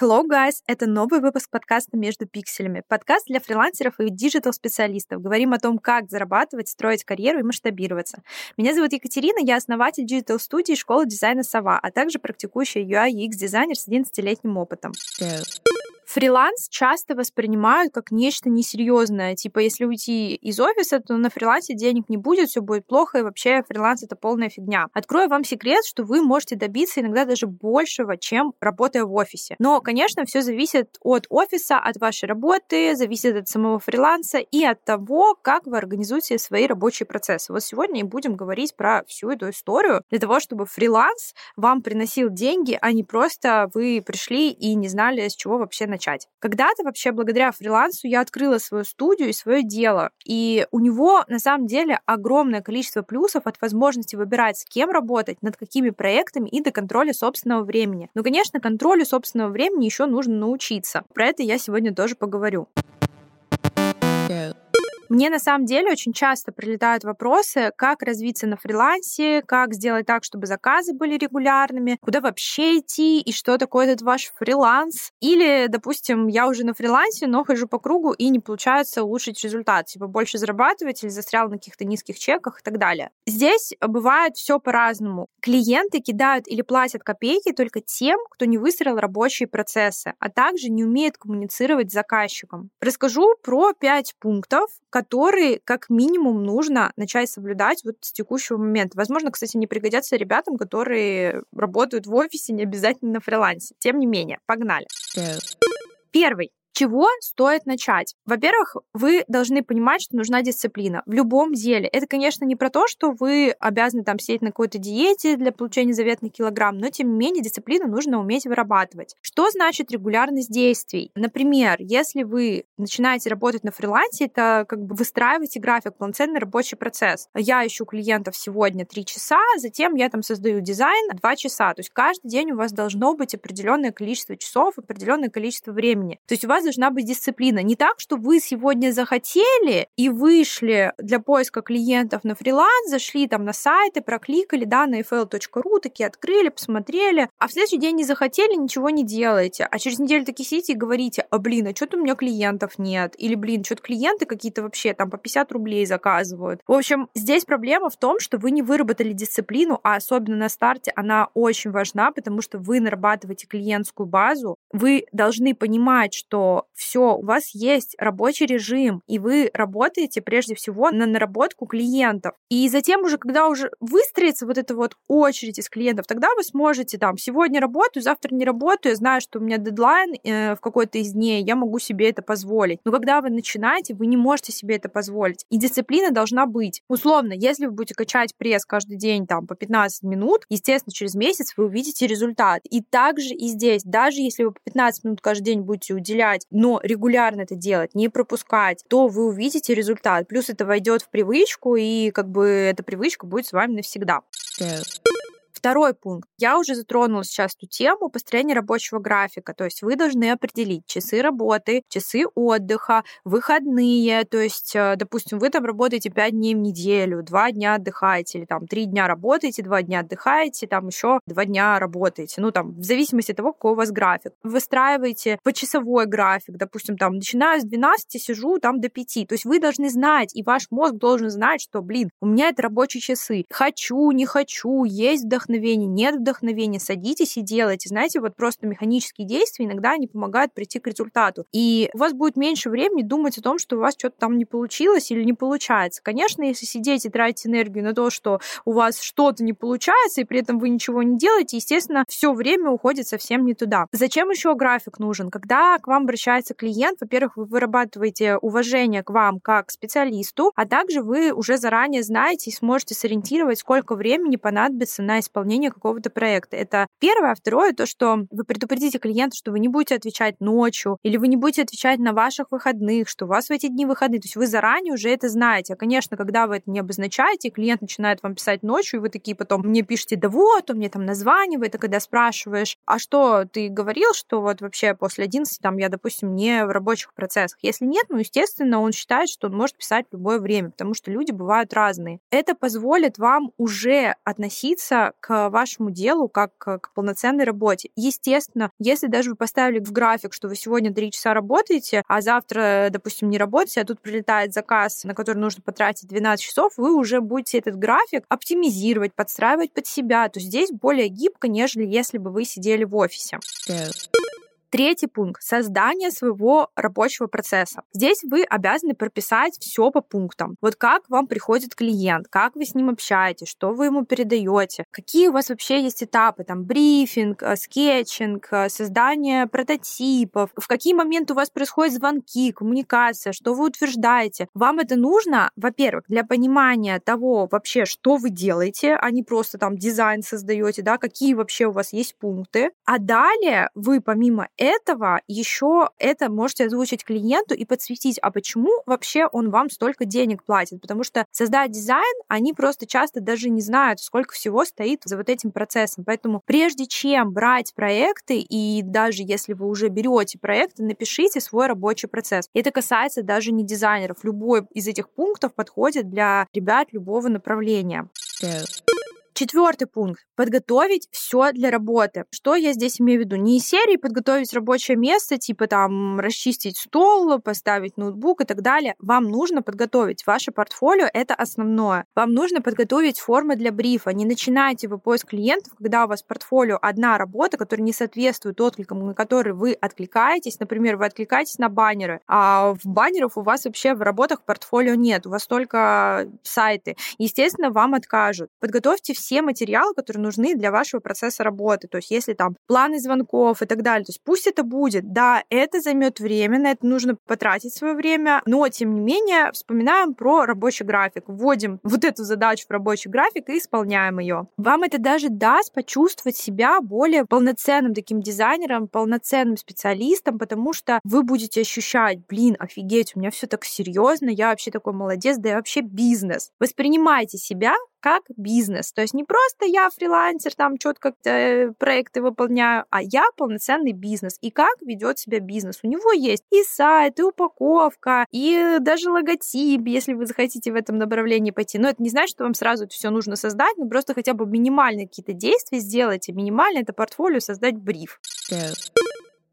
Hello, guys! Это новый выпуск подкаста «Между пикселями». Подкаст для фрилансеров и диджитал-специалистов. Говорим о том, как зарабатывать, строить карьеру и масштабироваться. Меня зовут Екатерина, я основатель диджитал-студии школы дизайна «Сова», а также практикующая UI UX-дизайнер с 11-летним опытом. Go. Фриланс часто воспринимают как нечто несерьезное. Типа, если уйти из офиса, то на фрилансе денег не будет, все будет плохо, и вообще фриланс это полная фигня. Открою вам секрет, что вы можете добиться иногда даже большего, чем работая в офисе. Но, конечно, все зависит от офиса, от вашей работы, зависит от самого фриланса и от того, как вы организуете свои рабочие процессы. Вот сегодня и будем говорить про всю эту историю для того, чтобы фриланс вам приносил деньги, а не просто вы пришли и не знали, с чего вообще начать. Когда-то вообще благодаря фрилансу я открыла свою студию и свое дело. И у него на самом деле огромное количество плюсов от возможности выбирать, с кем работать, над какими проектами и до контроля собственного времени. Но, конечно, контролю собственного времени еще нужно научиться. Про это я сегодня тоже поговорю. Go. Мне на самом деле очень часто прилетают вопросы, как развиться на фрилансе, как сделать так, чтобы заказы были регулярными, куда вообще идти и что такое этот ваш фриланс. Или, допустим, я уже на фрилансе, но хожу по кругу и не получается улучшить результат, типа больше зарабатывать или застрял на каких-то низких чеках и так далее. Здесь бывает все по-разному. Клиенты кидают или платят копейки только тем, кто не выстроил рабочие процессы, а также не умеет коммуницировать с заказчиком. Расскажу про пять пунктов, которые как минимум нужно начать соблюдать вот с текущего момента. Возможно, кстати, не пригодятся ребятам, которые работают в офисе, не обязательно на фрилансе. Тем не менее, погнали. Первый чего стоит начать? Во-первых, вы должны понимать, что нужна дисциплина в любом деле. Это, конечно, не про то, что вы обязаны там сидеть на какой-то диете для получения заветных килограмм, но тем не менее дисциплину нужно уметь вырабатывать. Что значит регулярность действий? Например, если вы начинаете работать на фрилансе, это как бы выстраиваете график, полноценный рабочий процесс. Я ищу клиентов сегодня 3 часа, затем я там создаю дизайн 2 часа. То есть каждый день у вас должно быть определенное количество часов, определенное количество времени. То есть у вас должна быть дисциплина. Не так, что вы сегодня захотели и вышли для поиска клиентов на фриланс, зашли там на сайты, прокликали, да, на fl.ru, такие открыли, посмотрели, а в следующий день не захотели, ничего не делаете. А через неделю такие сидите и говорите, а блин, а что-то у меня клиентов нет. Или, блин, что-то клиенты какие-то вообще там по 50 рублей заказывают. В общем, здесь проблема в том, что вы не выработали дисциплину, а особенно на старте она очень важна, потому что вы нарабатываете клиентскую базу, вы должны понимать, что все, у вас есть рабочий режим, и вы работаете прежде всего на наработку клиентов. И затем уже, когда уже выстроится вот эта вот очередь из клиентов, тогда вы сможете там, сегодня работаю, завтра не работаю, я знаю, что у меня дедлайн э, в какой-то из дней, я могу себе это позволить. Но когда вы начинаете, вы не можете себе это позволить. И дисциплина должна быть. Условно, если вы будете качать пресс каждый день там по 15 минут, естественно, через месяц вы увидите результат. И также и здесь, даже если вы по 15 минут каждый день будете уделять делать, но регулярно это делать, не пропускать, то вы увидите результат. Плюс это войдет в привычку, и как бы эта привычка будет с вами навсегда. Go. Второй пункт. Я уже затронула сейчас эту тему построения рабочего графика. То есть вы должны определить часы работы, часы отдыха, выходные. То есть, э, допустим, вы там работаете 5 дней в неделю, 2 дня отдыхаете, или там 3 дня работаете, 2 дня отдыхаете, там еще 2 дня работаете. Ну, там, в зависимости от того, какой у вас график. Выстраиваете почасовой график. Допустим, там, начинаю с 12, сижу там до 5. То есть вы должны знать, и ваш мозг должен знать, что, блин, у меня это рабочие часы. Хочу, не хочу, есть вдохновение вдохновения, нет вдохновения, садитесь и делайте. Знаете, вот просто механические действия иногда они помогают прийти к результату. И у вас будет меньше времени думать о том, что у вас что-то там не получилось или не получается. Конечно, если сидеть и тратить энергию на то, что у вас что-то не получается, и при этом вы ничего не делаете, естественно, все время уходит совсем не туда. Зачем еще график нужен? Когда к вам обращается клиент, во-первых, вы вырабатываете уважение к вам как специалисту, а также вы уже заранее знаете и сможете сориентировать, сколько времени понадобится на исполнение исполнения какого-то проекта. Это первое. А второе, то, что вы предупредите клиента, что вы не будете отвечать ночью, или вы не будете отвечать на ваших выходных, что у вас в эти дни выходные. То есть вы заранее уже это знаете. А, конечно, когда вы это не обозначаете, клиент начинает вам писать ночью, и вы такие потом мне пишете, да вот, он мне там названивает, а когда спрашиваешь, а что ты говорил, что вот вообще после 11 там я, допустим, не в рабочих процессах. Если нет, ну, естественно, он считает, что он может писать в любое время, потому что люди бывают разные. Это позволит вам уже относиться к вашему делу как к полноценной работе. Естественно, если даже вы поставили в график, что вы сегодня 3 часа работаете, а завтра, допустим, не работаете, а тут прилетает заказ, на который нужно потратить 12 часов, вы уже будете этот график оптимизировать, подстраивать под себя. То здесь более гибко, нежели если бы вы сидели в офисе. Go. Третий пункт — создание своего рабочего процесса. Здесь вы обязаны прописать все по пунктам. Вот как вам приходит клиент, как вы с ним общаетесь, что вы ему передаете, какие у вас вообще есть этапы, там, брифинг, э, скетчинг, э, создание прототипов, в какие моменты у вас происходят звонки, коммуникация, что вы утверждаете. Вам это нужно, во-первых, для понимания того вообще, что вы делаете, а не просто там дизайн создаете, да, какие вообще у вас есть пункты. А далее вы помимо этого еще это можете озвучить клиенту и подсветить, а почему вообще он вам столько денег платит. Потому что создать дизайн, они просто часто даже не знают, сколько всего стоит за вот этим процессом. Поэтому прежде чем брать проекты, и даже если вы уже берете проекты, напишите свой рабочий процесс. Это касается даже не дизайнеров. Любой из этих пунктов подходит для ребят любого направления. Go. Четвертый пункт. Подготовить все для работы. Что я здесь имею в виду? Не из серии подготовить рабочее место, типа там расчистить стол, поставить ноутбук и так далее. Вам нужно подготовить ваше портфолио, это основное. Вам нужно подготовить формы для брифа. Не начинайте вы поиск клиентов, когда у вас портфолио одна работа, которая не соответствует откликам, на которые вы откликаетесь. Например, вы откликаетесь на баннеры, а в баннеров у вас вообще в работах портфолио нет, у вас только сайты. Естественно, вам откажут. Подготовьте все материалы, которые нужны для вашего процесса работы. То есть, если там планы звонков и так далее, то есть пусть это будет. Да, это займет время, на это нужно потратить свое время, но тем не менее вспоминаем про рабочий график, вводим вот эту задачу в рабочий график и исполняем ее. Вам это даже даст почувствовать себя более полноценным таким дизайнером, полноценным специалистом, потому что вы будете ощущать, блин, офигеть, у меня все так серьезно, я вообще такой молодец, да я вообще бизнес. Воспринимайте себя как бизнес. То есть не просто я фрилансер, там как-то э, проекты выполняю, а я полноценный бизнес. И как ведет себя бизнес? У него есть и сайт, и упаковка, и даже логотип, если вы захотите в этом направлении пойти. Но это не значит, что вам сразу это все нужно создать, но просто хотя бы минимальные какие-то действия сделайте. Минимально это портфолио создать бриф.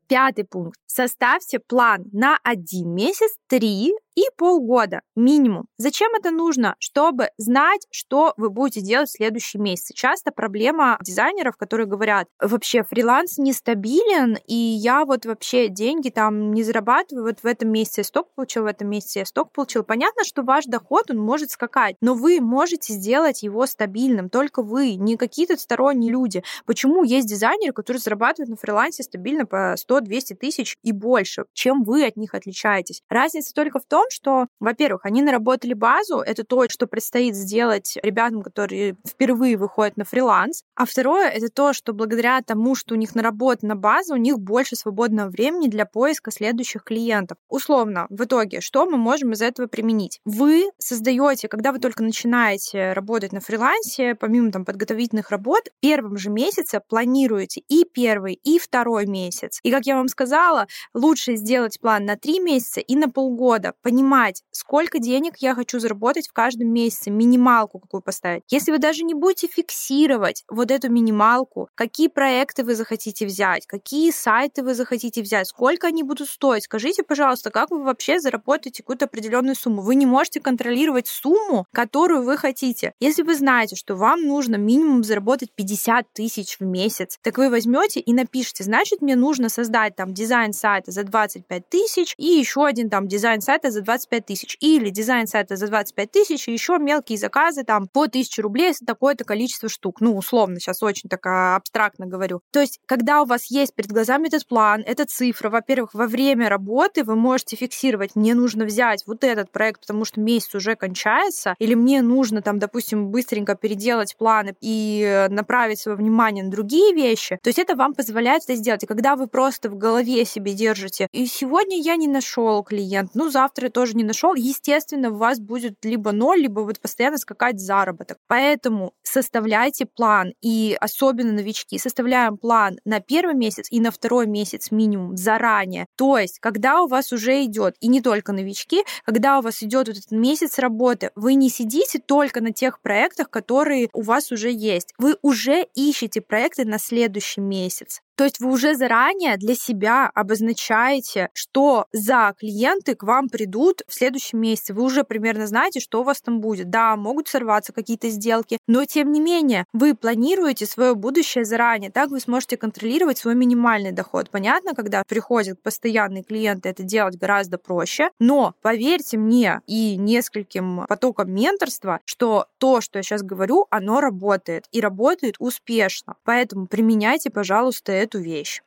Пятый пункт. Составьте план на один месяц, три и полгода минимум. Зачем это нужно? Чтобы знать, что вы будете делать в следующий месяц. Часто проблема дизайнеров, которые говорят, вообще фриланс нестабилен, и я вот вообще деньги там не зарабатываю, вот в этом месяце я сток получил, в этом месяце я сток получил. Понятно, что ваш доход, он может скакать, но вы можете сделать его стабильным, только вы, не какие-то сторонние люди. Почему есть дизайнеры, которые зарабатывают на фрилансе стабильно по 100-200 тысяч и больше? Чем вы от них отличаетесь? Разница только в том, что, во-первых, они наработали базу, это то, что предстоит сделать ребятам, которые впервые выходят на фриланс. А второе, это то, что благодаря тому, что у них наработана база, у них больше свободного времени для поиска следующих клиентов. Условно, в итоге, что мы можем из этого применить? Вы создаете, когда вы только начинаете работать на фрилансе, помимо там подготовительных работ, в первом же месяце планируете и первый, и второй месяц. И, как я вам сказала, лучше сделать план на три месяца и на полгода, понимать, сколько денег я хочу заработать в каждом месяце, минималку какую поставить. Если вы даже не будете фиксировать вот эту минималку, какие проекты вы захотите взять, какие сайты вы захотите взять, сколько они будут стоить, скажите, пожалуйста, как вы вообще заработаете какую-то определенную сумму. Вы не можете контролировать сумму, которую вы хотите. Если вы знаете, что вам нужно минимум заработать 50 тысяч в месяц, так вы возьмете и напишите, значит, мне нужно создать там дизайн сайта за 25 тысяч и еще один там дизайн сайта за 25 тысяч. Или дизайн сайта за 25 тысяч и еще мелкие заказы там по 1000 рублей, если такое-то количество штук. Ну, условно, сейчас очень так абстрактно говорю. То есть, когда у вас есть перед глазами этот план, эта цифра, во-первых, во время работы вы можете фиксировать, мне нужно взять вот этот проект, потому что месяц уже кончается, или мне нужно там, допустим, быстренько переделать планы и направить свое внимание на другие вещи. То есть это вам позволяет это сделать. И когда вы просто в голове себе держите, и сегодня я не нашел клиент, ну завтра я тоже не нашел, естественно, у вас будет либо ноль, либо вот постоянно скакать заработок. Поэтому составляйте план, и особенно новички, составляем план на первый месяц и на второй месяц минимум заранее. То есть, когда у вас уже идет, и не только новички, когда у вас идет вот этот месяц работы, вы не сидите только на тех проектах, которые у вас уже есть. Вы уже ищете проекты на следующий месяц. То есть вы уже заранее для себя обозначаете, что за клиенты к вам придут в следующем месяце. Вы уже примерно знаете, что у вас там будет. Да, могут сорваться какие-то сделки, но тем не менее вы планируете свое будущее заранее. Так вы сможете контролировать свой минимальный доход. Понятно, когда приходят постоянные клиенты, это делать гораздо проще. Но поверьте мне и нескольким потокам менторства, что то, что я сейчас говорю, оно работает и работает успешно. Поэтому применяйте, пожалуйста, это эту вещь.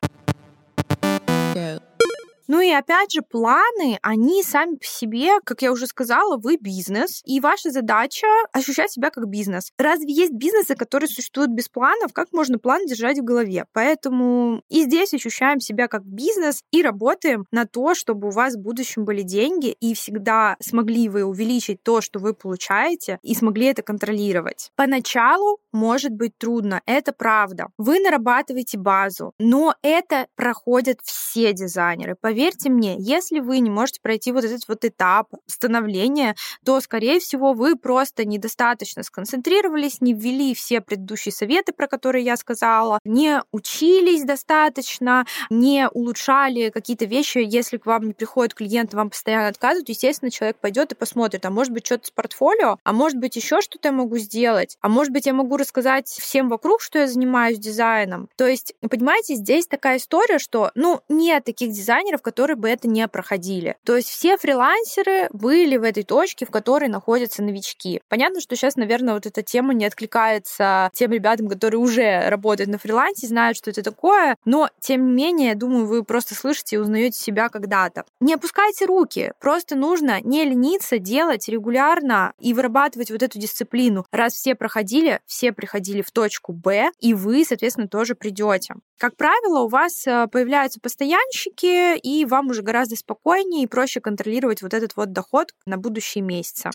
Ну и опять же, планы, они сами по себе, как я уже сказала, вы бизнес, и ваша задача ощущать себя как бизнес. Разве есть бизнесы, которые существуют без планов? Как можно план держать в голове? Поэтому и здесь ощущаем себя как бизнес и работаем на то, чтобы у вас в будущем были деньги, и всегда смогли вы увеличить то, что вы получаете, и смогли это контролировать. Поначалу может быть трудно, это правда. Вы нарабатываете базу, но это проходят все дизайнеры. Поверьте мне, если вы не можете пройти вот этот вот этап становления, то, скорее всего, вы просто недостаточно сконцентрировались, не ввели все предыдущие советы, про которые я сказала, не учились достаточно, не улучшали какие-то вещи. Если к вам не приходит клиент, вам постоянно отказывают, естественно, человек пойдет и посмотрит, а может быть что-то с портфолио, а может быть еще что-то я могу сделать, а может быть я могу рассказать всем вокруг, что я занимаюсь дизайном. То есть, понимаете, здесь такая история, что, ну, нет таких дизайнеров, которые бы это не проходили. То есть все фрилансеры были в этой точке, в которой находятся новички. Понятно, что сейчас, наверное, вот эта тема не откликается тем ребятам, которые уже работают на фрилансе, знают, что это такое, но, тем не менее, я думаю, вы просто слышите и узнаете себя когда-то. Не опускайте руки, просто нужно не лениться, делать регулярно и вырабатывать вот эту дисциплину. Раз все проходили, все приходили в точку Б, и вы, соответственно, тоже придете. Как правило, у вас э, появляются постоянщики, и вам уже гораздо спокойнее и проще контролировать вот этот вот доход на будущие месяцы.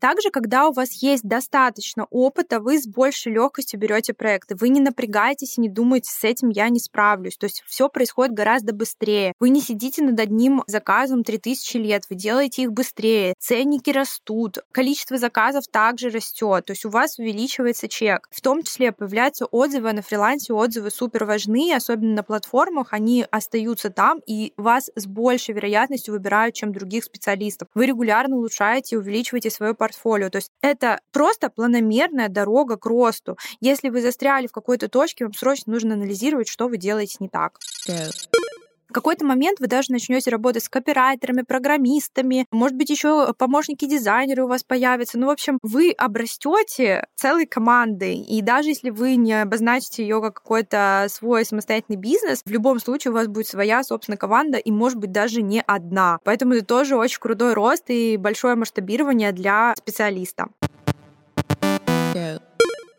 Также, когда у вас есть достаточно опыта, вы с большей легкостью берете проекты. Вы не напрягаетесь и не думаете, с этим я не справлюсь. То есть все происходит гораздо быстрее. Вы не сидите над одним заказом 3000 лет, вы делаете их быстрее. Ценники растут, количество заказов также растет. То есть у вас увеличивается чек. В том числе появляются отзывы на фрилансе, отзывы супер важны, особенно на платформах, они остаются там и вас с большей вероятностью выбирают, чем других специалистов. Вы регулярно улучшаете и увеличиваете свое. То есть это просто планомерная дорога к росту. Если вы застряли в какой-то точке, вам срочно нужно анализировать, что вы делаете не так. Yeah. В какой-то момент вы даже начнете работать с копирайтерами, программистами, может быть, еще помощники дизайнеры у вас появятся. Ну, в общем, вы обрастете целой командой. И даже если вы не обозначите ее как какой-то свой самостоятельный бизнес, в любом случае у вас будет своя собственная команда и, может быть, даже не одна. Поэтому это тоже очень крутой рост и большое масштабирование для специалиста.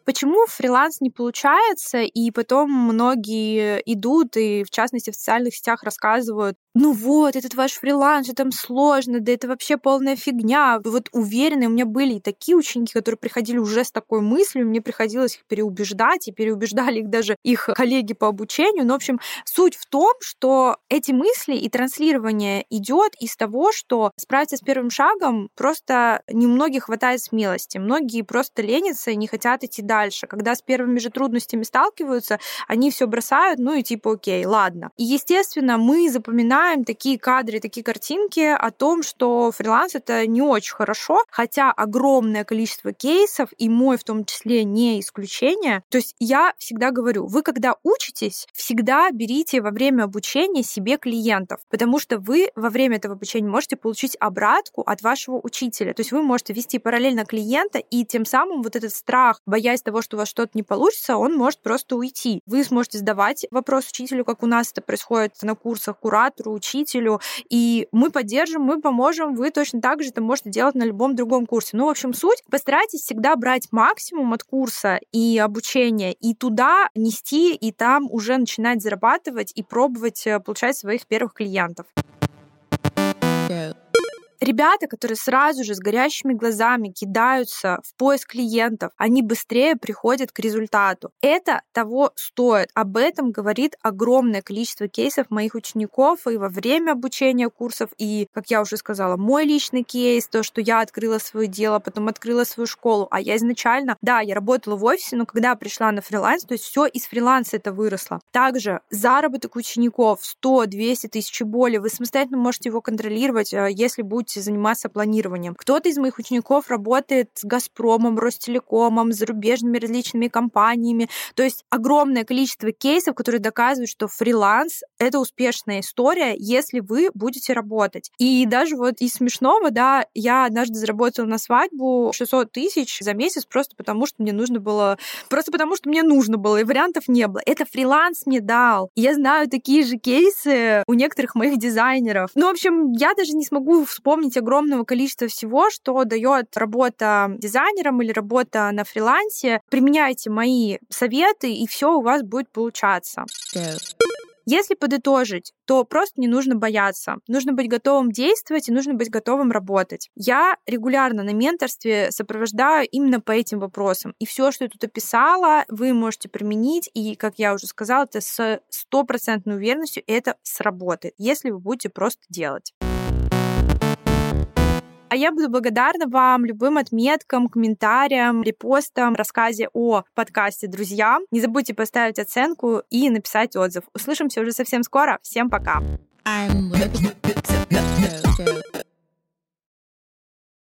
Почему фриланс не получается, и потом многие идут и, в частности, в социальных сетях рассказывают, ну вот, этот ваш фриланс, что там сложно, да это вообще полная фигня. Вот уверены, у меня были и такие ученики, которые приходили уже с такой мыслью, мне приходилось их переубеждать, и переубеждали их даже их коллеги по обучению. Но, в общем, суть в том, что эти мысли и транслирование идет из того, что справиться с первым шагом просто немногих хватает смелости. Многие просто ленятся и не хотят идти дальше. Когда с первыми же трудностями сталкиваются, они все бросают, ну и типа, окей, ладно. И, естественно, мы запоминаем знаем такие кадры, такие картинки о том, что фриланс это не очень хорошо, хотя огромное количество кейсов, и мой в том числе не исключение. То есть я всегда говорю, вы когда учитесь, всегда берите во время обучения себе клиентов, потому что вы во время этого обучения можете получить обратку от вашего учителя. То есть вы можете вести параллельно клиента, и тем самым вот этот страх, боясь того, что у вас что-то не получится, он может просто уйти. Вы сможете задавать вопрос учителю, как у нас это происходит на курсах куратору, учителю, и мы поддержим, мы поможем, вы точно так же это можете делать на любом другом курсе. Ну, в общем, суть, постарайтесь всегда брать максимум от курса и обучения, и туда нести, и там уже начинать зарабатывать и пробовать э, получать своих первых клиентов. Go. Ребята, которые сразу же с горящими глазами кидаются в поиск клиентов, они быстрее приходят к результату. Это того стоит. Об этом говорит огромное количество кейсов моих учеников и во время обучения курсов, и, как я уже сказала, мой личный кейс, то, что я открыла свое дело, потом открыла свою школу, а я изначально, да, я работала в офисе, но когда пришла на фриланс, то есть все из фриланса это выросло. Также заработок учеников 100-200 тысяч и более, вы самостоятельно можете его контролировать, э, если будете заниматься планированием. Кто-то из моих учеников работает с Газпромом, Ростелекомом, с зарубежными различными компаниями. То есть огромное количество кейсов, которые доказывают, что фриланс — это успешная история, если вы будете работать. И даже вот из смешного, да, я однажды заработала на свадьбу 600 тысяч за месяц просто потому, что мне нужно было... Просто потому, что мне нужно было, и вариантов не было. Это фриланс мне дал. Я знаю такие же кейсы у некоторых моих дизайнеров. Ну, в общем, я даже не смогу вспомнить огромного количества всего, что дает работа дизайнером или работа на фрилансе. Применяйте мои советы, и все у вас будет получаться. Если подытожить, то просто не нужно бояться. Нужно быть готовым действовать и нужно быть готовым работать. Я регулярно на менторстве сопровождаю именно по этим вопросам. И все, что я тут описала, вы можете применить. И, как я уже сказала, это с стопроцентной уверенностью это сработает, если вы будете просто делать. А я буду благодарна вам любым отметкам, комментариям, репостам, рассказе о подкасте друзьям. Не забудьте поставить оценку и написать отзыв. Услышимся уже совсем скоро. Всем пока! I'm.